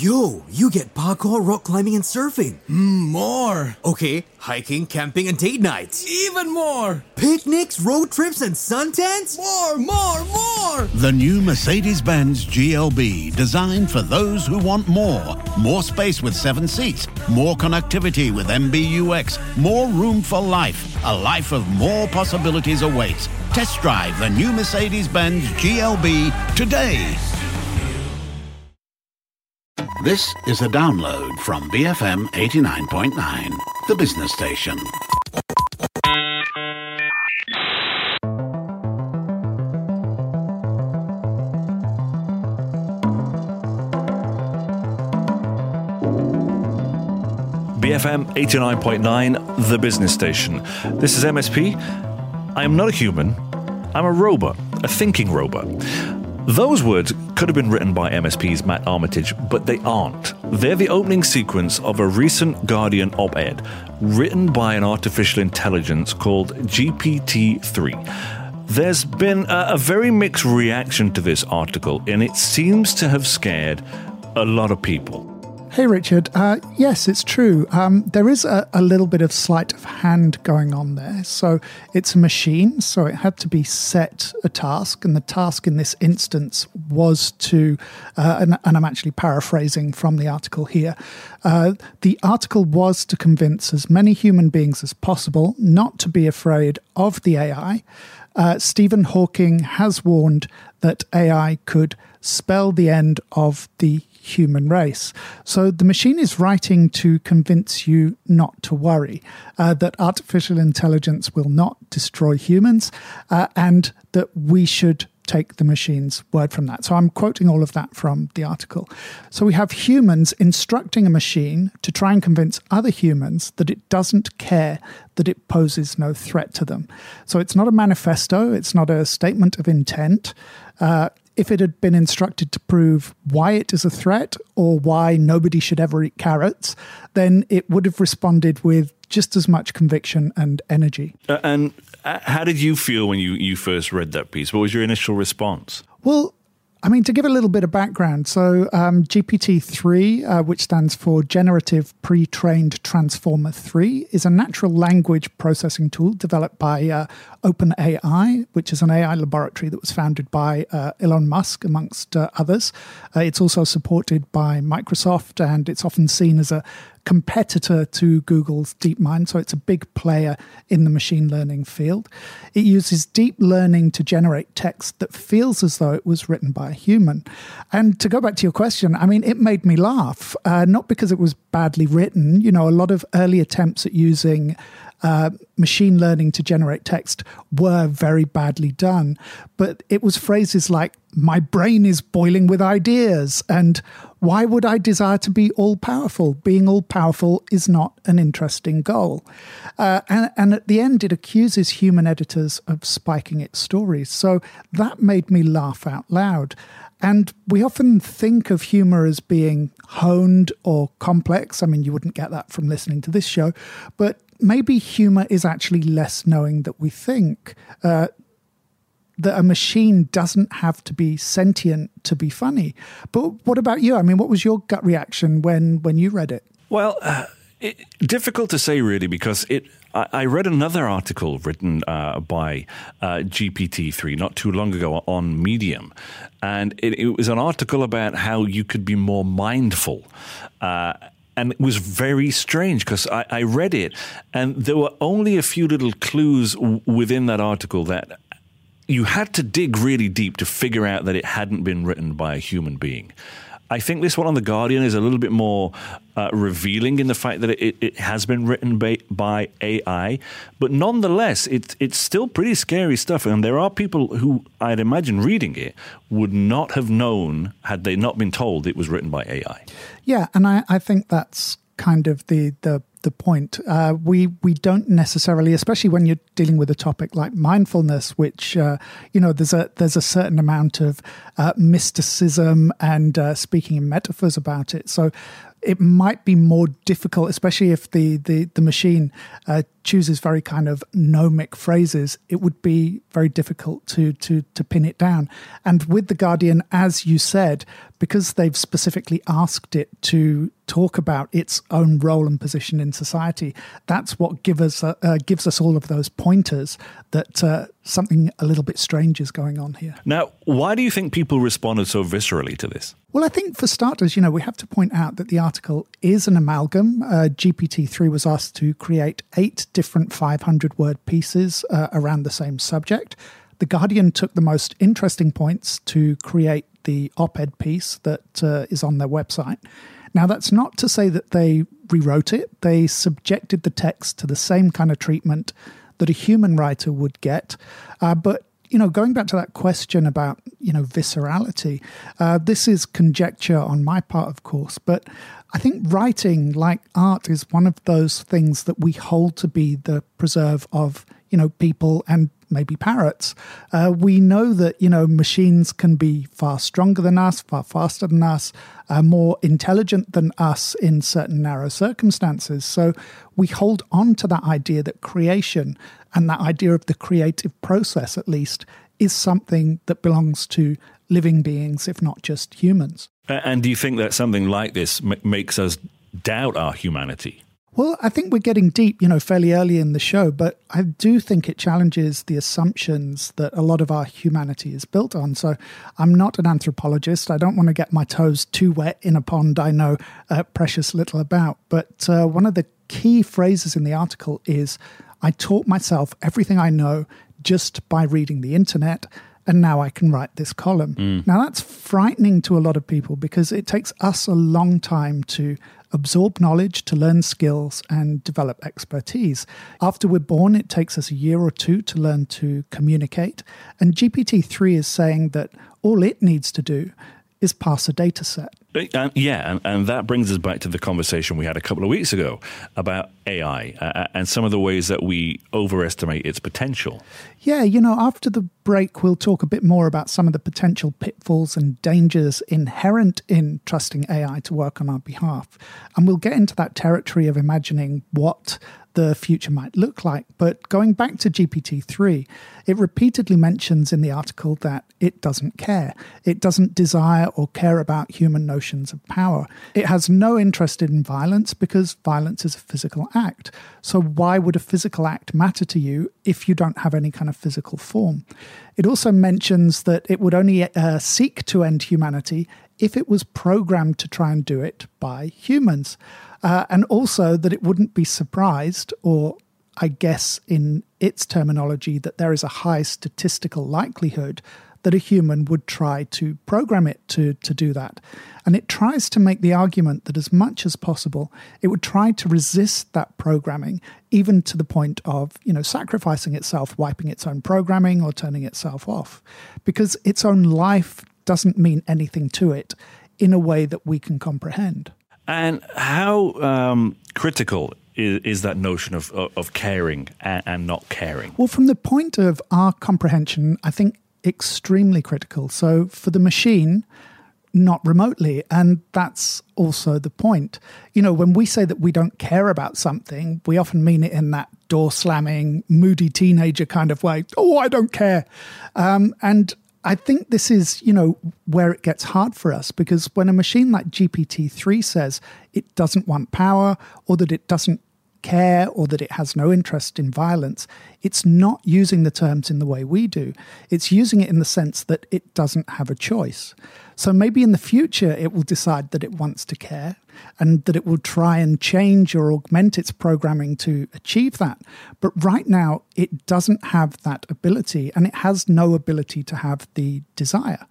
Yo, you get parkour, rock climbing, and surfing. Mm, more. Okay, hiking, camping, and date nights. Even more. Picnics, road trips, and suntans? More, more, more. The new Mercedes Benz GLB, designed for those who want more. More space with seven seats, more connectivity with MBUX, more room for life. A life of more possibilities awaits. Test drive the new Mercedes Benz GLB today. This is a download from BFM 89.9, the business station. BFM 89.9, the business station. This is MSP. I am not a human, I'm a robot, a thinking robot. Those words could have been written by MSP's Matt Armitage, but they aren't. They're the opening sequence of a recent Guardian op ed written by an artificial intelligence called GPT 3. There's been a, a, very mixed reaction to this article, and it seems to have scared a lot of people. Hey, Richard. Uh, yes, it's true. Um, there is a, a, little bit of sleight of hand going on there. So it's a machine, so it had to be set a task, and the task in this instance was to, uh, and, and, I'm actually paraphrasing from the article here. Uh, the article was to convince as many human beings as possible not to be afraid of the AI. Uh, Stephen Hawking has warned that AI could spell the end of the human race. So the machine is writing to convince you not to worry, uh, that artificial intelligence will not destroy humans, uh, and that we should take the machine's word from that. So I'm quoting all of that from the article. So we have humans instructing a machine to try and convince other humans that it doesn't care that it poses no threat to them. So it's not a manifesto, it's not a statement of intent. Uh, if it had been instructed to prove why it is a threat or why nobody should ever eat carrots, then it would have responded with just as much conviction and energy. Uh, and how did you feel when you, you first read that piece? What was your initial response? Well, I mean, to give a little bit of background, so um, GPT 3, uh, which stands for Generative Pre Trained Transformer 3, is a natural language processing tool developed by uh, OpenAI, which is an AI laboratory that was founded by uh, Elon Musk, amongst uh, others. Uh, it's also supported by Microsoft, and it's often seen as a competitor to Google's DeepMind, so it's a big player in the machine learning field. It uses deep learning to generate text that feels as though it was written by a human. And to go back to your question, I mean, it made me laugh, uh, not because it was badly written. You know, a lot of early attempts at using uh, machine learning to generate text were very badly done. But it was phrases like, my brain is boiling with ideas, and why would I desire to be all powerful? Being all powerful is not an interesting goal. Uh, and, and at the end, it accuses human editors of spiking its stories. So that made me laugh out loud. And we often think of humor as being honed or complex. I mean, you wouldn't get that from listening to this show, but maybe humor is actually less knowing that we think. Uh, that a machine doesn't have to be sentient to be funny. But what about you? I mean, what was your gut reaction when when you read it? Well, uh, it, difficult to say really because it. I, read another article written uh, by uh, GPT three not too long ago on Medium, and it, it, was an article about how you could be more mindful uh, and it was very strange because I, I, read it and there were only a few little clues w- within that article that you had to dig really deep to figure out that it hadn't been written by a human being. I think this one on The Guardian is a little bit more uh, revealing in the fact that it, it has been written by, by, AI, but nonetheless, it, it's still pretty scary stuff. And there are people who I'd imagine reading it would not have known had they not been told it was written by AI. Yeah, and I, I think that's kind of the the the point. Uh, we we don't necessarily, especially when you're dealing with a topic like mindfulness, which uh, you know there's a there's a certain amount of uh, mysticism and uh, speaking in metaphors about it. So it might be more difficult, especially if the the the machine uh, chooses very kind of gnomic phrases. It would be very difficult to to to pin it down. And with the Guardian, as you said, because they've specifically asked it to talk about its own role and position in society, that's what give us uh, uh, gives us all of those pointers that uh, something a little bit strange is going on here. Now, why do you think people responded so viscerally to this? Well, I think for starters, you know, we have to point out that the article is an amalgam. Uh, GPT-3 was asked to create eight different 500 word pieces uh, around the same subject. The Guardian took the most interesting points to create the op ed piece that uh, is on their website. Now, that's not to say that they rewrote it, they subjected the text to the same kind of treatment that a human writer would get. Uh, but you know, going back to that question about, you know, viscerality, uh, this is conjecture on my part, of course, but I think writing, like art, is one of those things that we hold to be the preserve of, you know, people and maybe parrots. Uh, we know that, you know, machines can be far stronger than us, far faster than us, uh, more intelligent than us in certain narrow circumstances. So we hold on to that idea that creation and that idea of the creative process, at least, is something that belongs to living beings, if not just humans. And do you think that something like this m- makes us doubt our humanity? Well, I think we're getting deep, you know, fairly early in the show, but I do think it challenges the assumptions that a lot of our humanity is built on. So I'm not an anthropologist. I don't want to get my toes too wet in a pond I know uh, precious little about. But uh, one of the key phrases in the article is I taught myself everything I know just by reading the internet and now I can write this column. Mm. Now, that's frightening to a lot of people because it takes us a long time to absorb knowledge, to learn skills, and develop expertise. After we're born, it takes us a year or two to learn to communicate. And GPT 3 is saying that all it needs to do is pass a data set. Uh, yeah, and, and, that brings us back to the conversation we had a couple of weeks ago about AI uh, uh, and some of the ways that we overestimate its potential. Yeah, you know, after the break, we'll talk a bit more about some of the potential pitfalls and dangers inherent in trusting AI to work on our behalf. And we'll get into that territory of imagining what the future might look like. But going back to GPT 3, it repeatedly mentions in the article that it doesn't care. It doesn't desire or care about human notions of power. It has no interest in violence because violence is a physical act. So, why would a physical act matter to you if you don't have any kind of physical form? It also mentions that it would only uh, seek to end humanity if it was programmed to try and do it by humans. Uh, and also that it wouldn't be surprised, or I guess in its terminology, that there is a high statistical likelihood that a human would try to program it to, to do that. And it tries to make the argument that as much as possible, it would try to resist that programming, even to the point of, you know, sacrificing itself, wiping its own programming or turning itself off. Because its own life doesn't mean anything to it in a way that we can comprehend. And how um, critical is, is, that notion of, of caring and, and not caring? Well, from the point of our comprehension, I think extremely critical. So for the machine, not remotely. And that's also the point. You know, when we say that we don't care about something, we often mean it in that door slamming, moody teenager kind of way. Oh, I don't care. Um, and I think this is, you know, where it gets hard for us because when a machine like GPT-3 says it doesn't want power or that it doesn't care or that it has no interest in violence, it's not using the terms in the way we do. It's using it in the sense that it doesn't have a choice. So maybe in the future it will decide that it wants to care and that it will try and change or augment its programming to achieve that. But right now it doesn't have that ability and it has no ability to have the desire.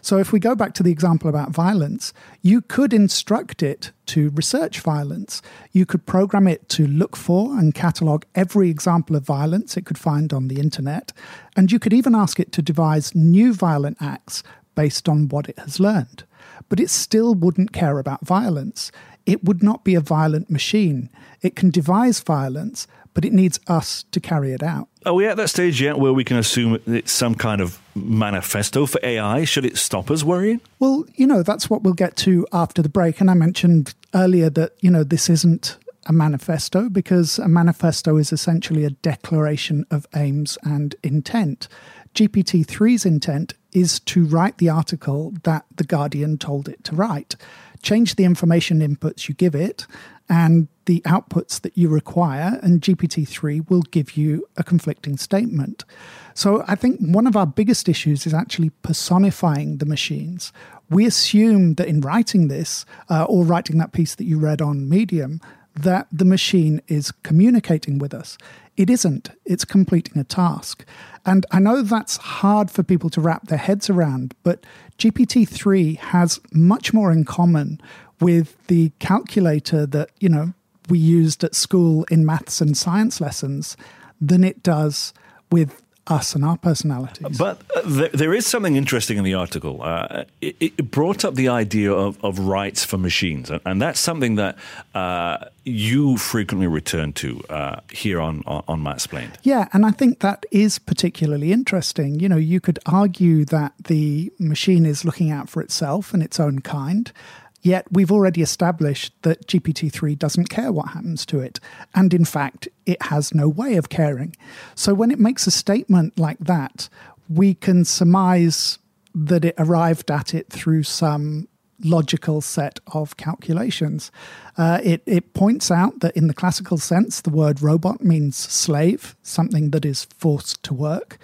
So, if we go back to the example about violence, you could instruct it to research violence. You could program it to look for and catalog every example of violence it could find on the internet. And you could even ask it to devise new violent acts based on what it has learned. But it still wouldn't care about violence. It would not be a violent machine. It can devise violence, but it needs us to carry it out. Are we at that stage yet where we can assume it's some kind of manifesto for AI? Should it stop us worrying? Well, you know, that's what we'll get to after the break. And I mentioned earlier that, you know, this isn't a manifesto because a manifesto is essentially a declaration of aims and intent. GPT 3's intent is to write the article that The Guardian told it to write. Change the information inputs you give it and the outputs that you require, and GPT 3 will give you a conflicting statement. So I think one of our biggest issues is actually personifying the machines. We assume that in writing this, uh, or writing that piece that you read on Medium, that the machine is communicating with us. It isn't, it's completing a task. And I know that's hard for people to wrap their heads around, but GPT 3 has much more in common with the calculator that, you know, we used at school in maths and science lessons than it does with us and our personalities. But uh, there, there is something interesting in the article. Uh, it, it, brought up the idea of, of rights for machines, and, and that's something that uh, you frequently return to uh, here on, on, on Mattsplained. Yeah, and I think that is particularly interesting. You know, you could argue that the machine is looking out for itself and its own kind. Yet we've already established that GPT 3 doesn't care what happens to it. And in fact, it has no way of caring. So when it makes a statement like that, we can surmise that it arrived at it through some logical set of calculations. Uh, it, it points out that in the classical sense, the word robot means slave, something that is forced to work,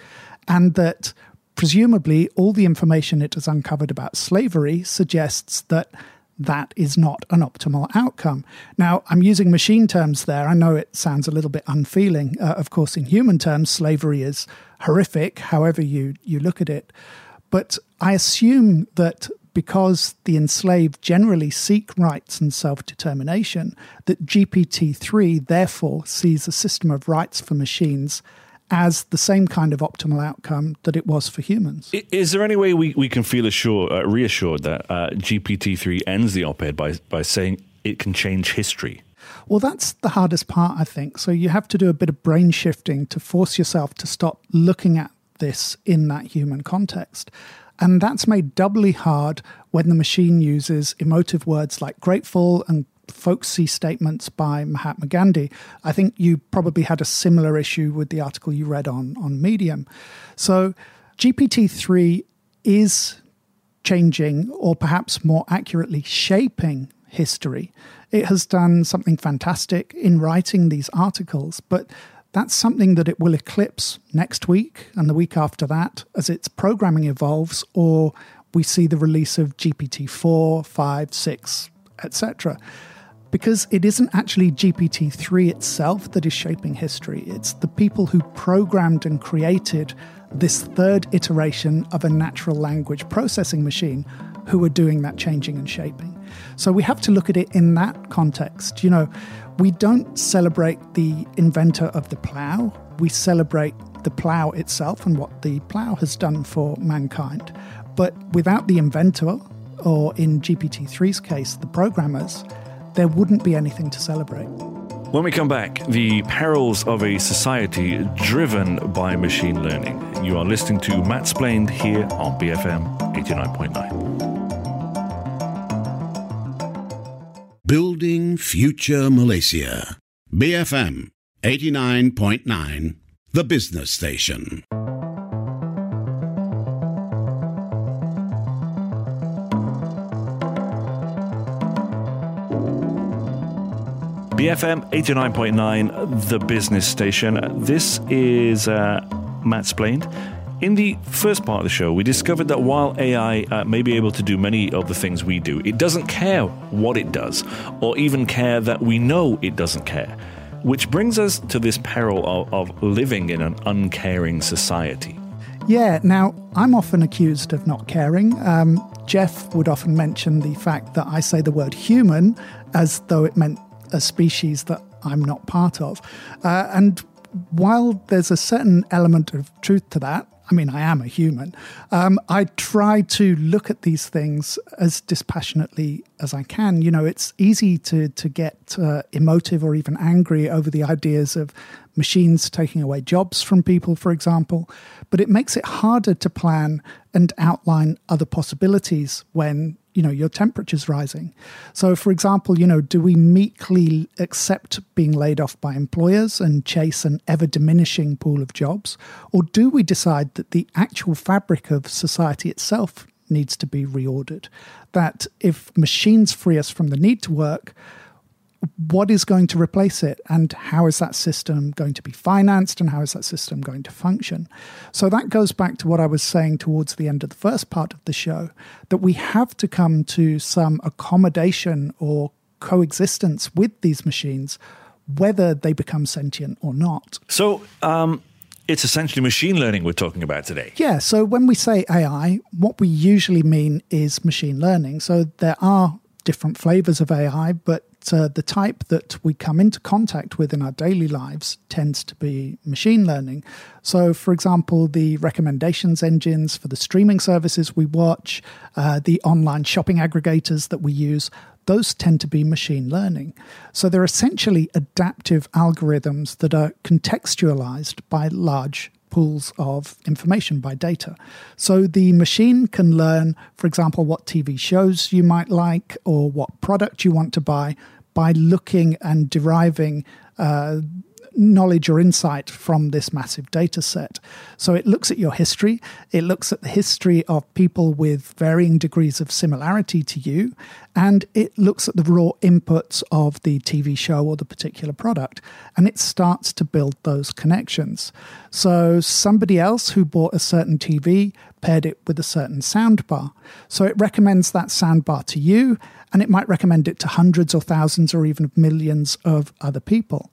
and that presumably all the information it has uncovered about slavery suggests that that is not an optimal outcome. Now, I'm using machine terms there. I know it sounds a little bit unfeeling. Uh, of course, in human terms, slavery is horrific, however you, you look at it. But I assume that because the enslaved generally seek rights and self determination, that GPT 3 therefore sees a system of rights for machines as the same kind of optimal outcome that it was for humans. Is there any way we, we can feel assured, uh, reassured that uh, GPT 3 ends the op ed by, by saying it can change history? Well, that's the hardest part, I think. So you have to do a bit of brain shifting to force yourself to stop looking at this in that human context. And that's made doubly hard when the machine uses emotive words like grateful and folksy statements by Mahatma Gandhi. I think you probably had a similar issue with the article you read on, on Medium. So GPT 3 is changing, or perhaps more accurately, shaping history. It has done something fantastic in writing these articles, but that's something that it will eclipse next week and the week after that as its programming evolves, or we see the release of GPT 4, 5, 6, etc because it isn't actually GPT 3 itself that is shaping history. It's the people who programmed and created this third iteration of a natural language processing machine who are doing that changing and shaping. So we have to look at it in that context. You know, we don't celebrate the inventor of the plow, we celebrate the plow itself and what the plow has done for mankind. But without the inventor, or in GPT 3's case, the programmers, there wouldn't be anything to celebrate. When we come back, the perils of a society driven by machine learning. You are listening to Mattsplained here on BFM 89.9. Building Future Malaysia. BFM 89.9, the business station. BFM 89.9, the business station. This is uh, Mattsplained. In the first part of the show, we discovered that while AI uh, may be able to do many of the things we do, it doesn't care what it does, or even care that we know it doesn't care. Which brings us to this peril of, of living in an uncaring society. Yeah, now I'm often accused of not caring. Um, Jeff would often mention the fact that I say the word human as though it meant a species that I'm not part of. Uh, and while there's a certain element of truth to that, I mean, I am a human. Um, I try to look at these things as dispassionately as I can. You know, it's easy to to get uh, emotive or even angry over the ideas of machines taking away jobs from people, for example. But it makes it harder to plan and outline other possibilities when you know your temperature's rising. So for example you know do we meekly accept being laid off by employers and chase an ever diminishing pool of jobs? Or do we decide that the actual fabric of society itself needs to be reordered? That if machines free us from the need to work what is going to replace it and how is that system going to be financed and how is that system going to function so that goes back to what i was saying towards the end of the first part of the show that we have to come to some accommodation or coexistence with these machines whether they become sentient or not So, um, it's essentially machine learning we're talking about today. yeah, so when we say AI, what we usually mean is machine learning. So there are different flavors of AI, but uh, the type that we come into contact with in our daily lives tends to be machine learning. So, for example, the recommendations engines for the streaming services we watch, uh, the online shopping aggregators that we use, those tend to be machine learning. So they're essentially adaptive algorithms that are contextualized by large pools of information by data. So the machine can learn, for example, what TV shows you might like or what product you want to buy by looking and deriving. Uh, knowledge or insight from this massive data set. So it looks at your history, it looks at the history of people with varying degrees of similarity to you, and it looks at the raw inputs of the TV show or the particular product, and it starts to build those connections. So somebody else who bought a certain TV paired it with a certain soundbar. So it recommends that soundbar to you, and it might recommend it to hundreds or thousands or even millions of other people.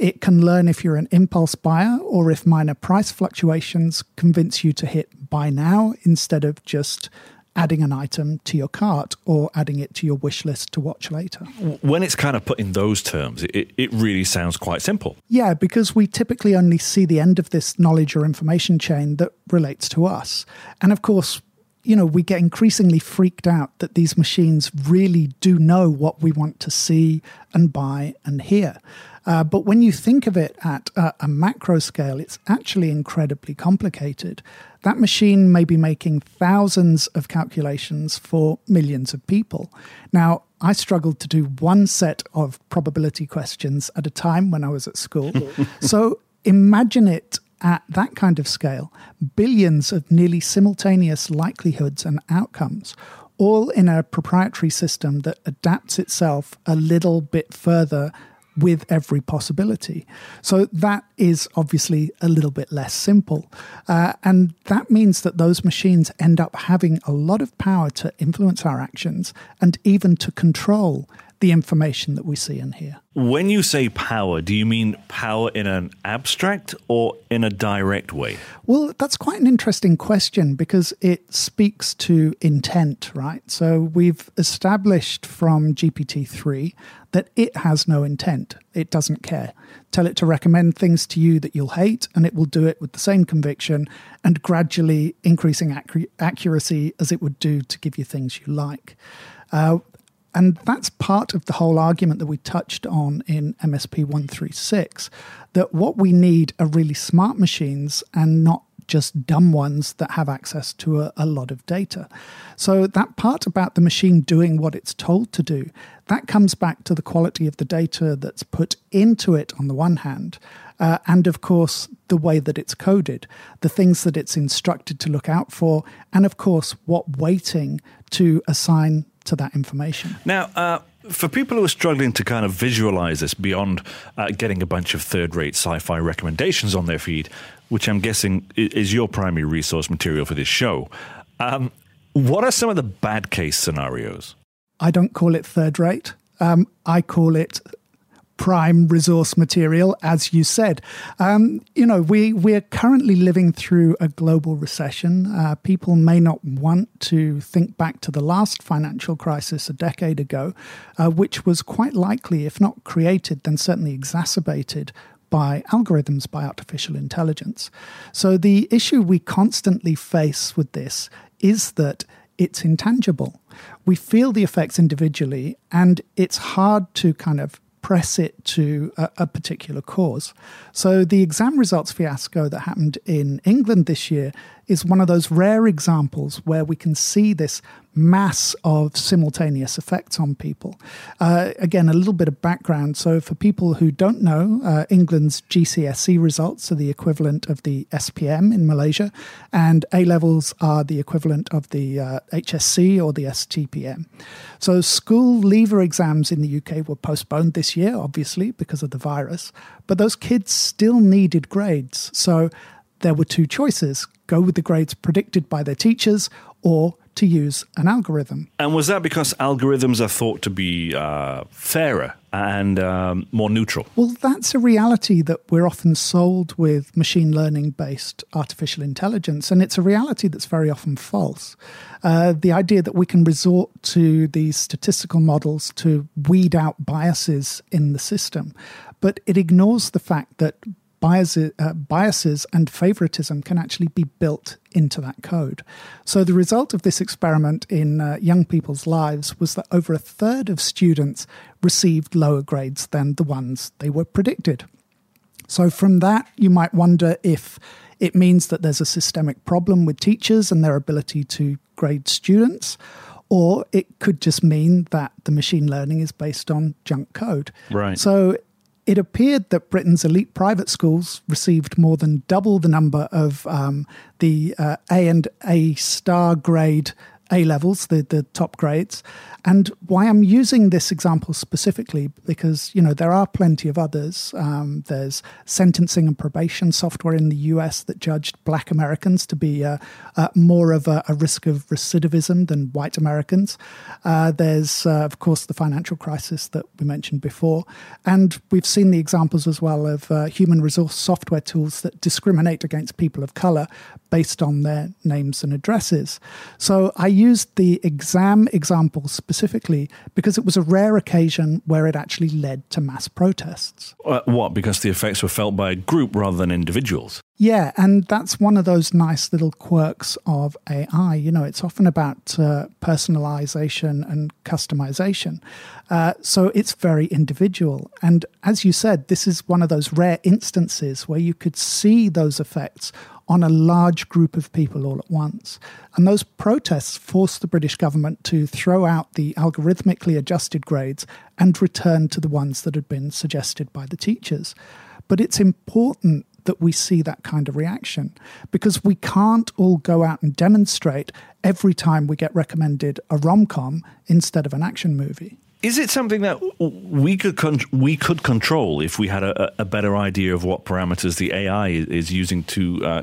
It can learn if you're an impulse buyer or if minor price fluctuations convince you to hit buy now instead of just adding an item to your cart or adding it to your wish list to watch later. When it's kind of put in those terms, it, it really sounds quite simple. Yeah, because we typically only see the end of this knowledge or information chain that relates to us. And of course, you know, we get increasingly freaked out that these machines really do know what we want to see and buy and hear. Uh, but when you think of it at a, a macro scale, it's actually incredibly complicated. That machine may be making thousands of calculations for millions of people. Now, I struggled to do one set of probability questions at a time when I was at school. so imagine it at that kind of scale billions of nearly simultaneous likelihoods and outcomes, all in a proprietary system that adapts itself a little bit further with every possibility. So that is obviously a little bit less simple. Uh, and that means that those machines end up having a lot of power to influence our actions and even to control the information that we see in here. When you say power, do you mean power in an abstract or in a direct way? Well, that's quite an interesting question because it speaks to intent, right? So we've established from GPT 3 that it has no intent. It doesn't care. Tell it to recommend things to you that you'll hate, and it will do it with the same conviction and gradually increasing accuracy as it would do to give you things you like. Uh, and that's part of the whole argument that we touched on in MSP 136 that what we need are really smart machines and not just dumb ones that have access to a, a, lot of data. So that part about the machine doing what it's told to do, that comes back to the quality of the data that's put into it on the one hand, uh, and of course the way that it's coded, the things that it's instructed to look out for, and of course what weighting to assign to that information. Now, uh, for people who are struggling to kind of visualize this beyond uh, getting a bunch of third rate sci fi recommendations on their feed, which I'm guessing is your primary resource material for this show, um, what are some of the bad case scenarios? I don't call it third rate. Um, I call it prime resource material, as you said. Um, you know, we we're currently living through a global recession. Uh, people may not want to think back to the last financial crisis a decade ago, uh, which was quite likely, if not created, then certainly exacerbated by algorithms, by artificial intelligence. So the issue we constantly face with this is that it's intangible. We feel the effects individually, and it's hard to kind of press it to a, a, particular cause. So, the exam results fiasco that happened in England this year is one of those rare examples where we can see this mass of simultaneous effects on people. Uh, again, a little bit of background. So, for people who don't know, uh, England's GCSE results are the equivalent of the SPM in Malaysia, and A levels are the equivalent of the uh, HSC or the STPM. So, school leaver exams in the UK were postponed this year, obviously, because of the virus, but those kids still needed grades. So, there were two choices go with the grades predicted by their teachers or to use an algorithm. And was that because algorithms are thought to be uh, fairer and um, more neutral? Well, that's a reality that we're often sold with machine learning based artificial intelligence, and it's a reality that's very often false. Uh, the idea that we can resort to these statistical models to weed out biases in the system, but it ignores the fact that biases, uh, biases and favoritism can actually be built into that code. So, the result of this experiment in uh, young people's lives was that over a third of students received lower grades than the ones they were predicted. So, from that, you might wonder if it means that there's a systemic problem with teachers and their ability to grade students, or it could just mean that the machine learning is based on junk code. Right. So it appeared that Britain's elite private schools received more than double the number of um, the uh, A and A star grade a levels, the, the top grades. And why I'm using this example specifically, because, you know, there are plenty of others. Um, there's sentencing and probation software in the US that judged black Americans to be uh, uh, more of a, a, risk of recidivism than white Americans. Uh, there's, uh, of course, the financial crisis that we mentioned before. And we've seen the examples as well of uh, human resource software tools that discriminate against people of color based on their names and addresses. So I used the exam example specifically because it was a rare occasion where it actually led to mass protests. Uh, what? Because the effects were felt by a group rather than individuals? Yeah, and that's one of those nice little quirks of AI. You know, it's often about uh, personalization and customization. Uh, so it's very individual. And as you said, this is one of those rare instances where you could see those effects on a large group of people all at once. And those protests forced the British government to throw out the algorithmically adjusted grades and return to the ones that had been suggested by the teachers. But it's important that we see that kind of reaction because we can't all go out and demonstrate every time we get recommended a rom com instead of an action movie. Is it something that we could con- we could control if we had a, a, better idea of what parameters the AI is using to uh,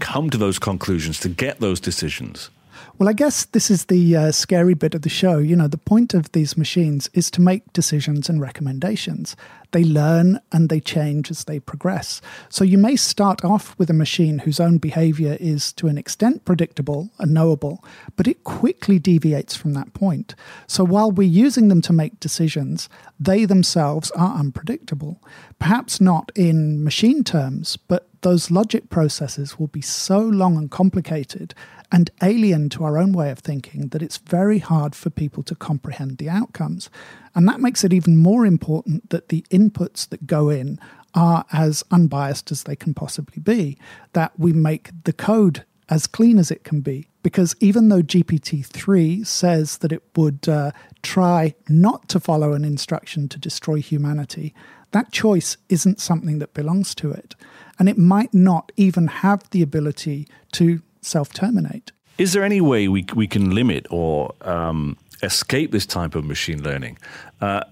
come to those conclusions, to get those decisions? Well, I guess this is the uh, scary bit of the show. You know, the point of these machines is to make decisions and recommendations. They learn and they change as they progress. So you may start off with a machine whose own behavior is to an extent predictable and knowable, but it quickly deviates from that point. So while we're using them to make decisions, they themselves are unpredictable. Perhaps not in machine terms, but those logic processes will be so long and complicated and alien to our own way of thinking that it's very hard for people to comprehend the outcomes. And that makes it even more important that the inputs that go in are as unbiased as they can possibly be, that we make the code as clean as it can be. Because even though GPT 3 says that it would uh, try not to follow an instruction to destroy humanity, that choice isn't something that belongs to it. And it might not even have the ability to self terminate. Is there any way we, we can limit or um, escape this type of machine learning? Uh,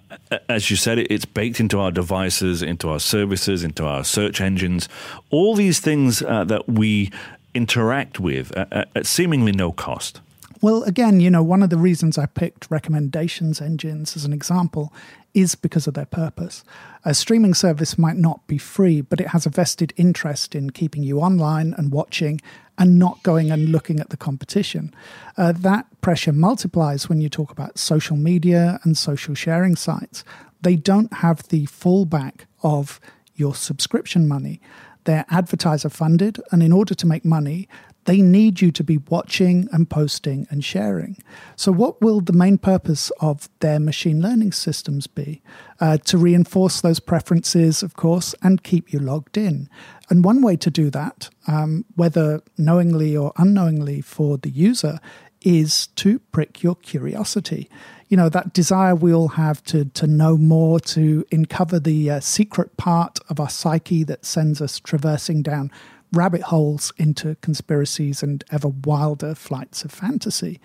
as you said, it's baked into our devices, into our services, into our search engines, all these things uh, that we interact with at, at seemingly no cost. Well, again, you know, one of the reasons I picked recommendations engines as an example is because of their purpose. A streaming service might not be free, but it has a vested interest in keeping you online and watching and not going and looking at the competition. Uh, that pressure multiplies when you talk about social media and social sharing sites. They don't have the fallback of your subscription money. They're advertiser funded, and in order to make money, they need you to be watching and posting and sharing. So, what will the main purpose of their machine learning systems be? Uh, to reinforce those preferences, of course, and keep you logged in. And one way to do that, um, whether knowingly or unknowingly for the user, is to prick your curiosity. You know, that desire we all have to, to know more, to uncover the uh, secret part of our psyche that sends us traversing down rabbit holes into conspiracies and ever wilder flights of fantasy.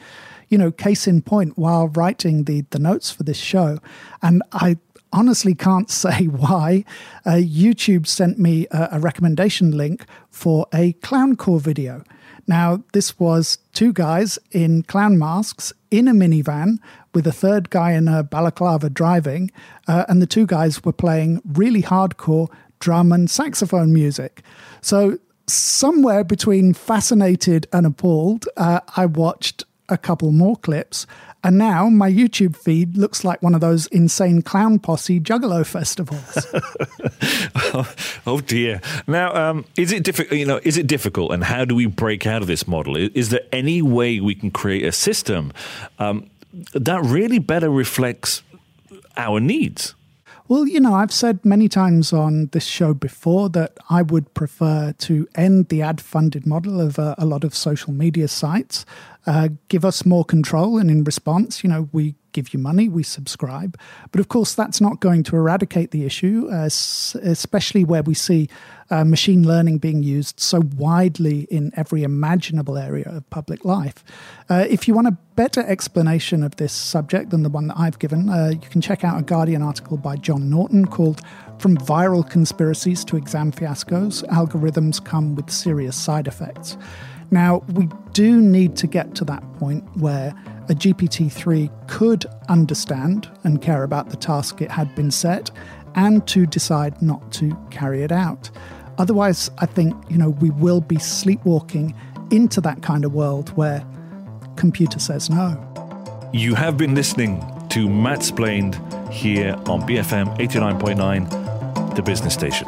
You know, case in point, while writing the, the notes for this show, and I honestly can't say why, uh, YouTube sent me a, a recommendation link for a clowncore video. Now, this was two guys in clown masks in a minivan with a third guy in a balaclava driving, uh, and the two guys were playing really hardcore drum and saxophone music. So somewhere between fascinated and appalled, uh, I watched a couple more clips. And now my YouTube feed looks like one of those insane clown posse juggalo festivals. oh, dear! Now, um, is it difficult? You know, is it difficult? And how do we break out of this model? Is there any way we can create a system um, that really better reflects our needs? Well, you know, I've said many times on this show before that I would prefer to end the ad funded model of uh, a lot of social media sites, uh, give us more control, and in response, you know, we give you money, we subscribe. But of course, that's not going to eradicate the issue, uh, especially where we see uh, machine learning being used so widely in every imaginable area of public life. Uh, if you want a better explanation of this subject than the one that I've given, uh, you can check out a Guardian article by John Naughton called From Viral Conspiracies to Exam Fiascos Algorithms Come with Serious Side Effects. Now, we do need to get to that point where a GPT 3 could understand and care about the task it had been set and to decide not to carry it out. Otherwise, I think, you know, we will be sleepwalking into that kind of world where computer says no. You have been listening to Mattsplained here on BFM 89.9, the business station.